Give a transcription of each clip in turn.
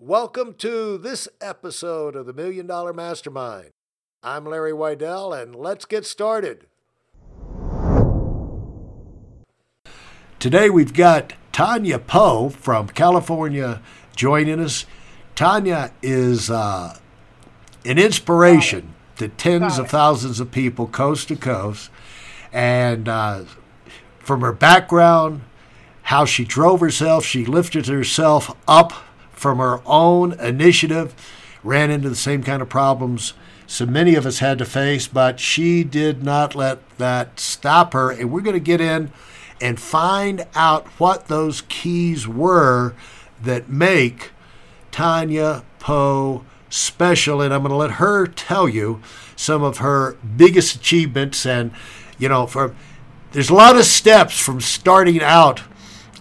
Welcome to this episode of the Million Dollar Mastermind. I'm Larry Weidel, and let's get started. Today we've got Tonia Poe from California joining us. Tonia is uh, an inspiration to tens of thousands of people coast to coast. And uh, from her background, how she drove herself, she lifted herself up from her own initiative, ran into the same kind of problems so many of us had to face, but she did not let that stop her. And we're going to get in and find out what those keys were that make Tonia Poe special. And I'm going to let her tell you some of her biggest achievements. And, you know, for there's a lot of steps from starting out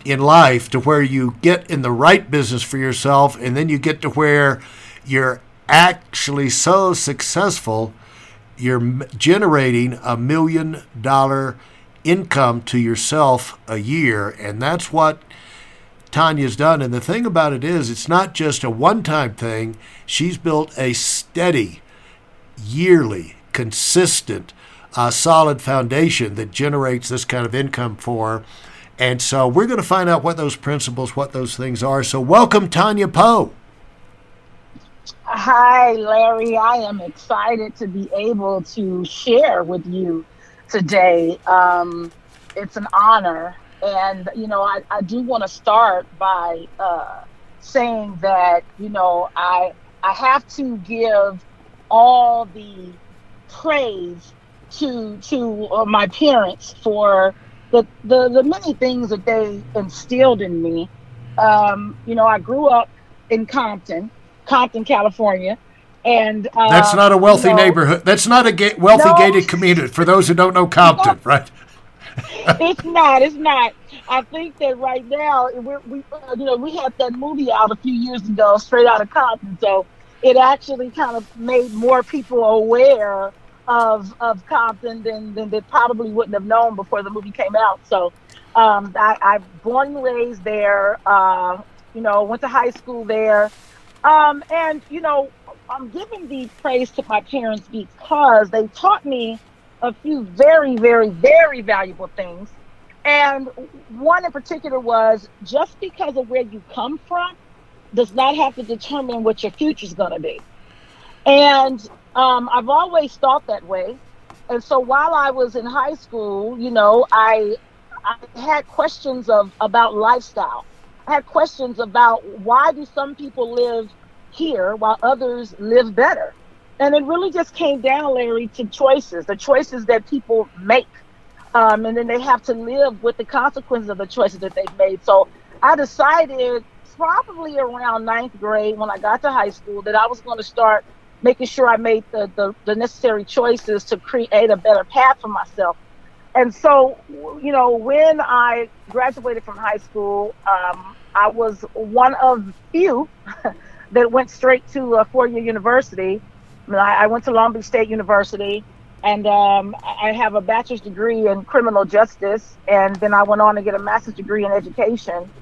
in life to where you get in the right business for yourself and then you get to where you're actually so successful you're generating a million dollar income to yourself a year. And that's what Tonia's done. And the thing about it is it's not just a one-time thing. She's built a steady yearly consistent uh, solid foundation that generates this kind of income for and so we're going to find out what those principles, what those things are. So welcome, Tonia Poe. Hi, Larry. I am excited to be able to share with you today. Um, it's an honor. And, you know, I, I do want to start by uh, saying that, you know, I, I have to give all the praise to, to uh, my parents for the, the, the many things that they instilled in me. Um, you know, I grew up in Compton, Compton, California. And uh, that's not a wealthy you know, neighborhood. That's not a ga- wealthy no, gated community. For those who don't know Compton, right? it's not. It's not. I think that right now, we're, we, uh, you know, we had that movie out a few years ago, Straight Out of Compton. So it actually kind of made more people aware of of Compton than, than they probably wouldn't have known before the movie came out. So um, I, I born and raised there. Uh, you know, went to high school there, um, and you know, I'm giving the praise to my parents because they taught me a few very, very, very valuable things. And one in particular was just because of where you come from does not have to determine what your future is going to be. And um, I've always thought that way. And so while I was in high school, you know, I, I had questions of about lifestyle. I had questions about why do some people live here while others live better? And it really just came down, Larry, to choices, the choices that people make. Um, and then they have to live with the consequences of the choices that they've made. So I decided probably around ninth grade when I got to high school that I was going to start making sure I made the, the, the necessary choices to create a better path for myself. And so, you know, when I graduated from high school, um, I was one of few that went straight to a four-year university. I, mean, I, I went to Long Beach State University, and um, I have a bachelor's degree in criminal justice, and then I went on to get a master's degree in education.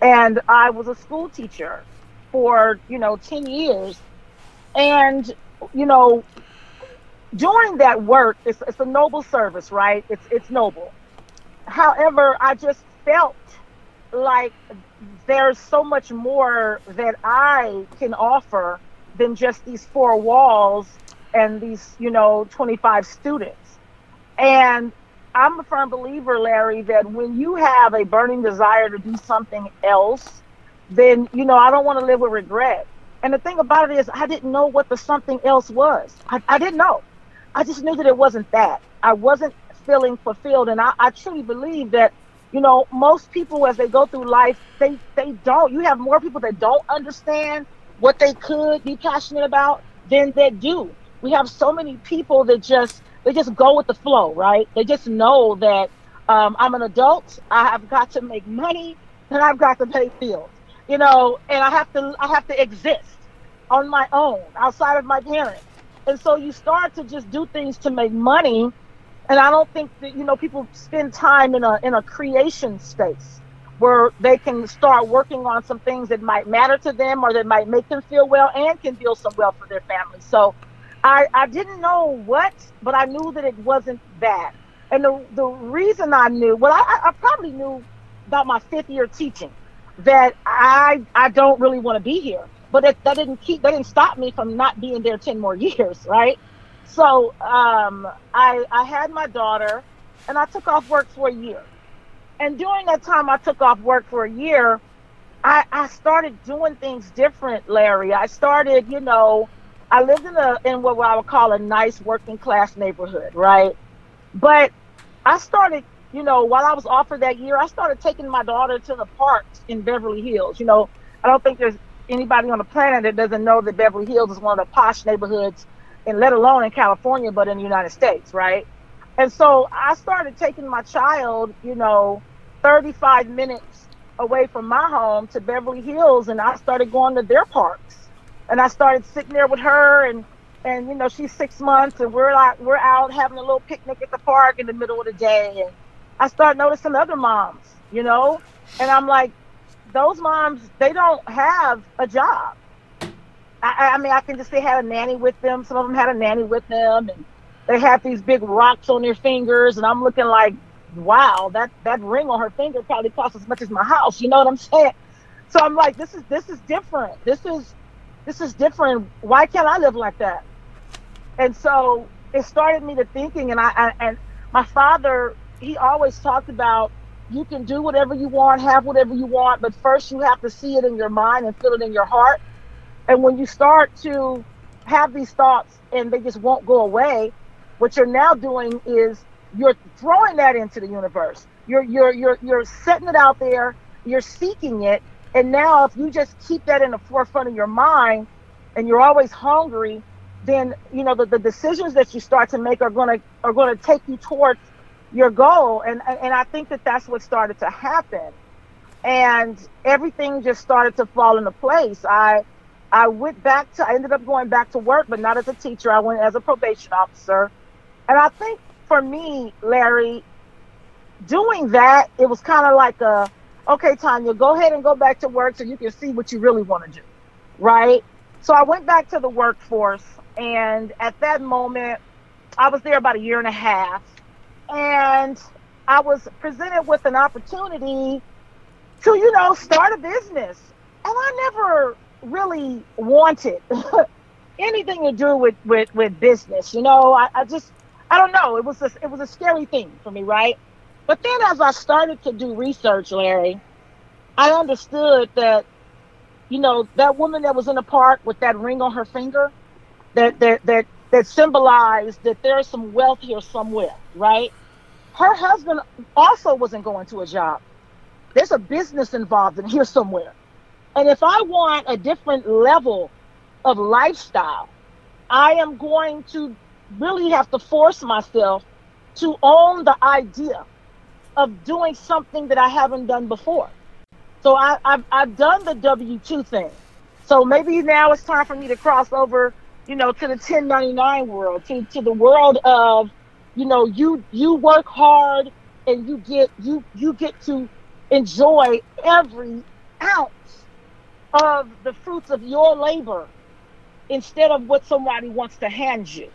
And I was a school teacher for you know 10 years and, you know, doing that work, it's, it's a noble service, right? It's, it's noble. However, I just felt like there's so much more that I can offer than just these four walls and these, you know, 25 students. And I'm a firm believer, Larry, that when you have a burning desire to do something else, then, you know, I don't want to live with regret. And the thing about it is, I didn't know what the something else was. I, I didn't know. I just knew that it wasn't that. I wasn't feeling fulfilled. And I, I truly believe that, you know, most people as they go through life, they, they don't. You have more people that don't understand what they could be passionate about than that do. We have so many people that just they just go with the flow, right? They just know that um, I'm an adult. I have got to make money and I've got to pay bills you know, and I have to I have to exist on my own outside of my parents. And so you start to just do things to make money. And I don't think that, you know, people spend time in a in a creation space where they can start working on some things that might matter to them or that might make them feel well and can build some wealth for their family. So I, I didn't know what, but I knew that it wasn't that. And the, the reason I knew, well, I, I probably knew about my fifth year teaching that I I don't really want to be here. But it, that didn't keep that didn't stop me from not being there ten more years, right? So um, I I had my daughter, and I took off work for a year. And during that time, I took off work for a year. I, I started doing things different, Larry. I started, you know, I lived in a in what I would call a nice working class neighborhood, right? But I started, you know, while I was off for that year, I started taking my daughter to the parks in Beverly Hills. You know, I don't think there's anybody on the planet that doesn't know that Beverly Hills is one of the posh neighborhoods, and let alone in California, but in the United States, right? And so I started taking my child, you know, 35 minutes away from my home to Beverly Hills, and I started going to their parks, and I started sitting there with her and and you know she's six months and we're like we're out having a little picnic at the park in the middle of the day and i start noticing other moms you know? And i'm like those moms they don't have a job. I, I mean i can just they had a nanny with them. Some of them had a nanny with them and they have these big rocks on their fingers and i'm looking like wow that that ring on her finger probably costs as much as my house you know what i'm saying? So i'm like this is this is different. This is this is different. Why can't i live like that? And so it started me to thinking and I, I, and my father he always talked about you can do whatever you want have whatever you want but first you have to see it in your mind and feel it in your heart. And when you start to have these thoughts and they just won't go away what you're now doing is you're throwing that into the universe. You're you're you're you're setting it out there. You're seeking it. And now if you just keep that in the forefront of your mind and you're always hungry then you know the, the decisions that you start to make are going to are to take you towards your goal and and I think that that's what started to happen. And everything just started to fall into place. I I went back to I ended up going back to work but not as a teacher. I went as a probation officer. And I think for me Larry doing that it was kind of like a okay Tonia go ahead and go back to work so you can see what you really want to do right? So I went back to the workforce and at that moment, I was there about a year and a half. And I was presented with an opportunity to, you know, start a business. And I never really wanted anything to do with, with, with business. You know, I, I just, I don't know. It was a, it was a scary thing for me, right? But then as I started to do research, Larry, I understood that, you know, that woman that was in the park with that ring on her finger, that that that that symbolized that there's some wealth here somewhere, right? Her husband also wasn't going to a job. There's a business involved in here somewhere. And if I want a different level of lifestyle, I am going to really have to force myself to own the idea of doing something that I haven't done before. So I, have I've done the W 2 thing. So maybe now it's time for me to cross over you know, to the 1099 world, to, to the world of, you know, you you work hard and you get you you get to enjoy every ounce of the fruits of your labor instead of what somebody wants to hand you.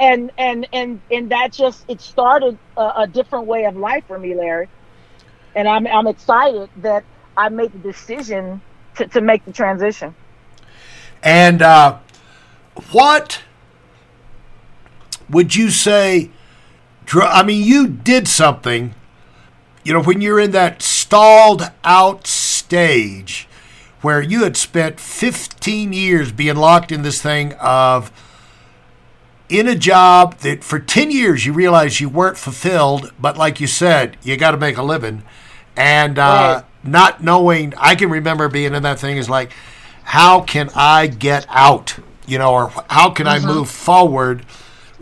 And and and and that just it started a, a, different way of life for me larry. And i'm i'm excited that i made the decision to, to make the transition. And uh what would you say? I mean, you did something. You know, when you're in that stalled out stage where you had spent 15 years being locked in this thing of in a job that for 10 years you realized you weren't fulfilled, but like you said, you got to make a living. And uh, right. not knowing, I can remember being in that thing is like, how can I get out? you know, or how can I mm-hmm. move forward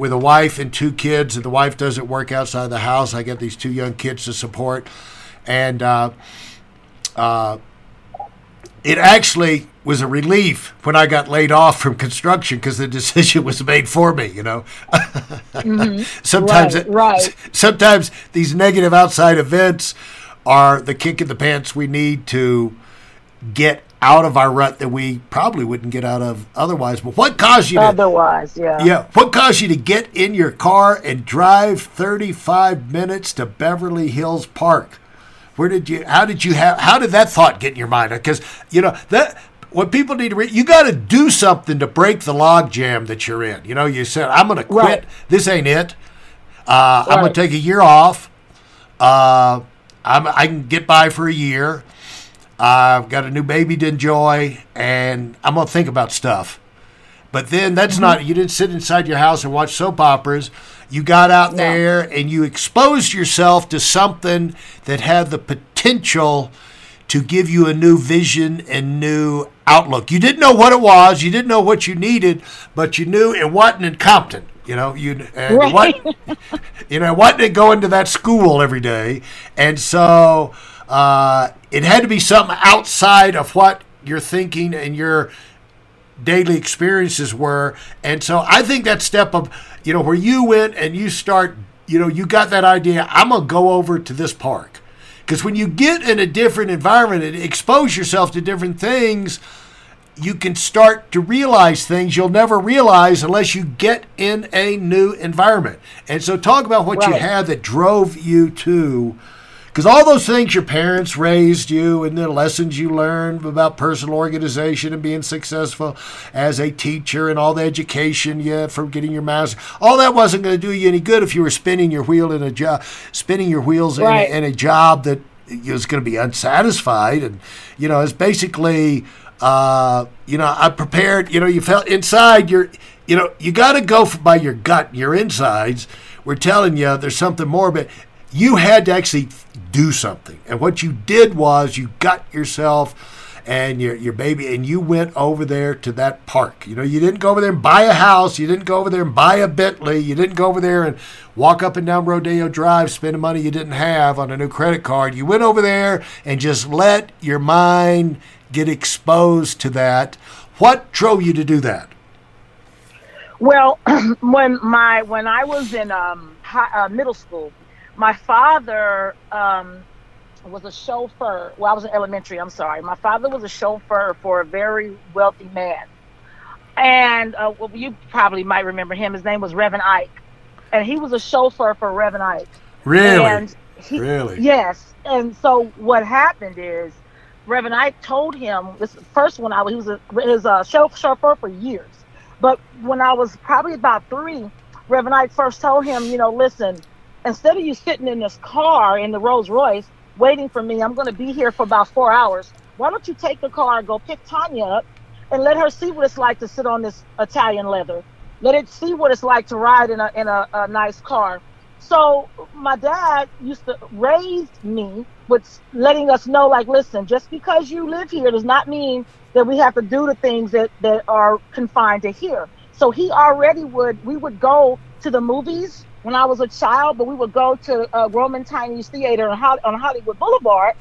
with a wife and two kids, and the wife doesn't work outside the house. I get these two young kids to support, and uh, uh, it actually was a relief when I got laid off from construction because the decision was made for me. You know, mm-hmm. sometimes right, it, right. sometimes these negative outside events are the kick in the pants we need to get out of our rut that we probably wouldn't get out of otherwise. But what caused you to, otherwise, yeah. Yeah, what caused you to get in your car and drive 35 minutes to Beverly Hills Park? Where did you how did you have how did that thought get in your mind? Because you know that what people need to read, you got to do something to break the log jam that you're in. You know, you said, I'm going to quit. Right. This ain't it. Uh, I'm gonna take a year off. Uh, I'm, I can get by for a year. I've got a new baby to enjoy, and I'm going to think about stuff. But then that's mm-hmm. not, you didn't sit inside your house and watch soap operas. You got out No. there and you exposed yourself to something that had the potential to give you a new vision and new outlook. You didn't know what it was, you didn't know what you needed, but you knew it wasn't in Compton. You know, you and Right. wasn't, you know, it wasn't going to that school every day, and so uh, it had to be something outside of what you're thinking and your daily experiences were. And so I think that step of, you know, where you went and you start, you know, you got that idea, I'm going to go over to this park. Because when you get in a different environment and expose yourself to different things, you can start to realize things you'll never realize unless you get in a new environment. And so, talk about what you had that drove you to, because all those things your parents raised you and the lessons you learned about personal organization and being successful as a teacher and all the education you from getting your master, all that wasn't going to do you any good if you were spinning your wheel in a job, spinning your wheels in, Right. a, in a job that was going to be unsatisfied. And, you know, it's basically, uh, you know, I prepared, you know, you felt inside you're, you know, you got to go by your gut, your insides. We're telling you there's something more, but you had to actually do something. And what you did was you got yourself and your, your baby and you went over there to that park. You know, you didn't go over there and buy a house. You didn't go over there and buy a Bentley. You didn't go over there and walk up and down Rodeo Drive spending money you didn't have on a new credit card. You went over there and just let your mind get exposed to that. What drove you to do that? Well, when my when I was in um, high, uh, middle school, my father um, was a chauffeur. Well, I was in elementary. I'm sorry. My father was a chauffeur for a very wealthy man, and uh, well, you probably might remember him. His name was Reverend Ike, and he was a chauffeur for Reverend Ike. Really? And he, Really? Yes. And so what happened is, Reverend Ike told him this first one. I was he was a, his uh, chauff- chauffeur for years, but when I was probably about three, Reverend Ike first told him, you know, listen, instead of you sitting in this car in the Rolls Royce waiting for me, I'm going to be here for about four hours. Why don't you take the car go pick Tonia up and let her see what it's like to sit on this Italian leather? Let it see what it's like to ride in a in a, a nice car. So my dad used to raise me with letting us know, like, listen, just because you live here does not mean that we have to do the things that, that are confined to here. So he already would, we would go to the movies when I was a child, but we would go to uh, Grauman Chinese Theater on, on Hollywood Boulevard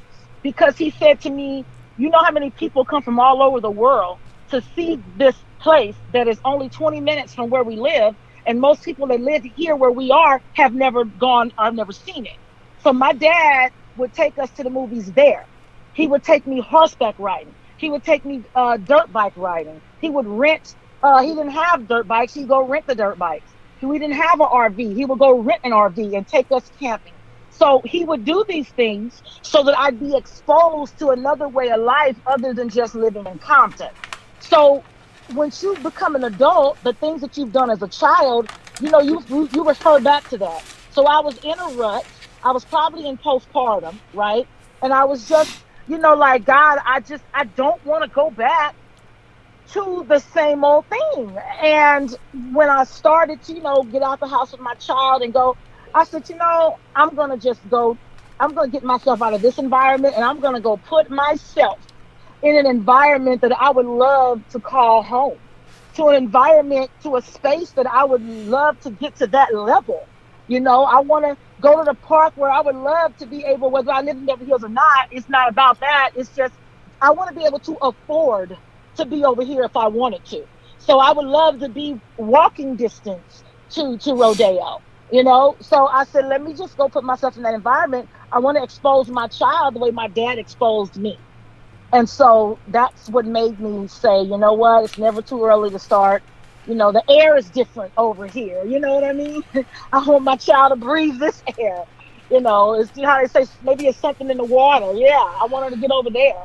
because he said to me, you know how many people come from all over the world to see this place that is only 20 minutes from where we live and most people that live here where we are have never gone i've never seen it. So my dad would take us to the movies there. He would take me horseback riding. He would take me uh, dirt bike riding. He would rent uh, he didn't have dirt bikes. He'd go rent the dirt bikes we didn't have an rv he would go rent an rv and take us camping so he would do these things so that i'd be exposed to another way of life other than just living in compton so once you become an adult, the things that you've done as a child, you know, you you, you refer back to that. So I was in a rut. I was probably in postpartum, right? And I was just, you know, like God, I just I don't want to go back to the same old thing. And when I started to, you know, get out the house with my child and go, I said, you know, I'm gonna just go. I'm gonna get myself out of this environment, and I'm gonna go put myself in an environment that I would love to call home, to an environment, to a space that I would love to get to that level. You know, I want to go to the park where I would love to be able, whether I live in Beverly Hills or not, it's not about that. It's just, I want to be able to afford to be over here if I wanted to. So I would love to be walking distance to, to Rodeo, you know? So I said, let me just go put myself in that environment. I want to expose my child the way my dad exposed me. And so that's what made me say, you know what, it's never too early to start. You know, the air is different over here. You know what I mean? I want my child to breathe this air. You know, it's you know how they say maybe it's something in the water. Yeah, I want her to get over there.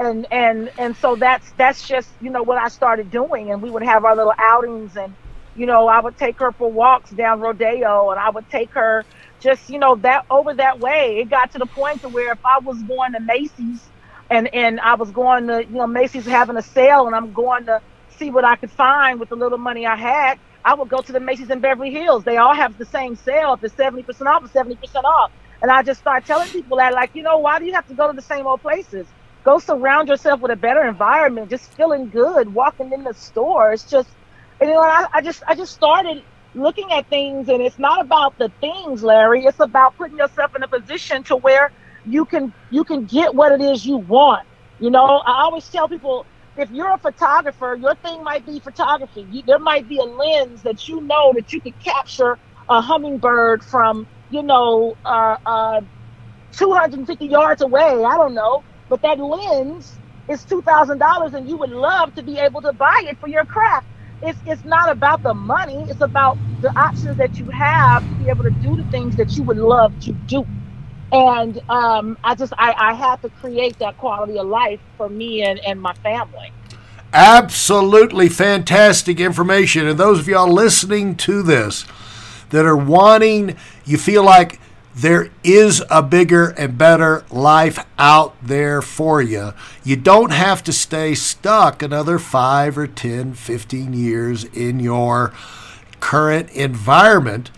And and and so that's that's just, you know, what I started doing. And we would have our little outings and, you know, I would take her for walks down Rodeo and I would take her just, you know, that over that way. It got to the point to where if I was going to Macy's and and I was going to, you know, Macy's having a sale and I'm going to see what I could find with the little money I had, I would go to the Macy's in Beverly Hills. They all have the same sale. If it's 70% off, it's 70% off. And I just start telling people that, like, you know, why do you have to go to the same old places? Go surround yourself with a better environment, just feeling good, walking in the store. It's just, and, you know, I, I just, I just started looking at things, and it's not about the things, Larry. It's about putting yourself in a position to where you can, you can get what it is you want. You know, I always tell people, if you're a photographer, your thing might be photography. You, there might be a lens that you know that you could capture a hummingbird from, you know, uh, uh, 250 yards away. I don't know, but that lens is two thousand dollars, and you would love to be able to buy it for your craft. It's it's not about the money. It's about the options that you have to be able to do the things that you would love to do and um, I just I, I had to create that quality of life for me and, and my family. Absolutely fantastic information. And those of y'all listening to this that are wanting, you feel like there is a bigger and better life out there for you. You don't have to stay stuck another 5 or 10, 15 years in your current environment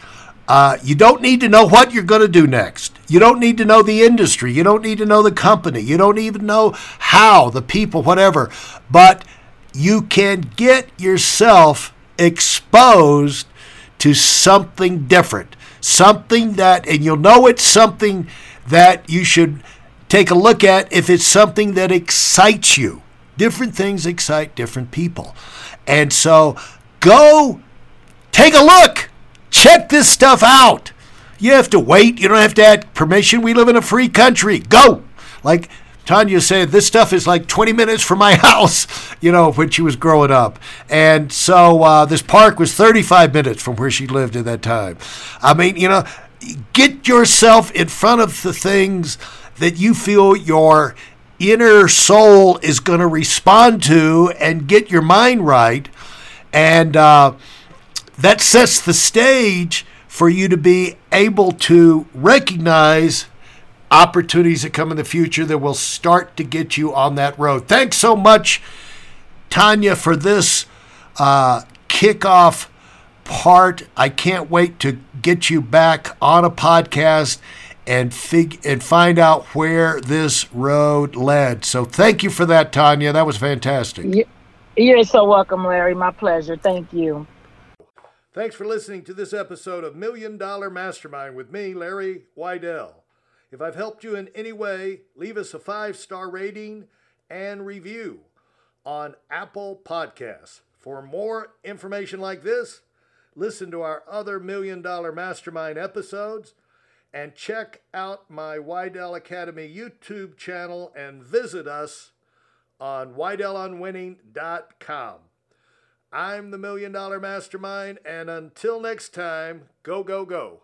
uh, you don't need to know what you're going to do next. You don't need to know the industry. You don't need to know the company. You don't even know how, the people, whatever. But you can get yourself exposed to something different. Something that, and you'll know it's something that you should take a look at if it's something that excites you. Different things excite different people. And so go take a look Check this stuff out. You have to wait. You don't have to ask permission. We live in a free country. Go. Like Tonia said, this stuff is like 20 minutes from my house, you know, when she was growing up. And so uh, this park was 35 minutes from where she lived at that time. I mean, you know, get yourself in front of the things that you feel your inner soul is going to respond to and get your mind right. And, uh, that sets the stage for you to be able to recognize opportunities that come in the future that will start to get you on that road. Thanks so much, Tonia, for this uh, kickoff part. I can't wait to get you back on a podcast and fig- and find out where this road led. So thank you for that, Tonia. That was fantastic. You're so welcome, Larry. My pleasure. Thank you. Thanks for listening to this episode of Million Dollar Mastermind with me, Larry Weidel. If I've helped you in any way, leave us a five star rating and review on Apple Podcasts. For more information like this, listen to our other Million Dollar Mastermind episodes and check out my Weidel Academy YouTube channel and visit us on WeidelOnWinning.com. I'm the Million Dollar Mastermind, and until next time, go, go, go.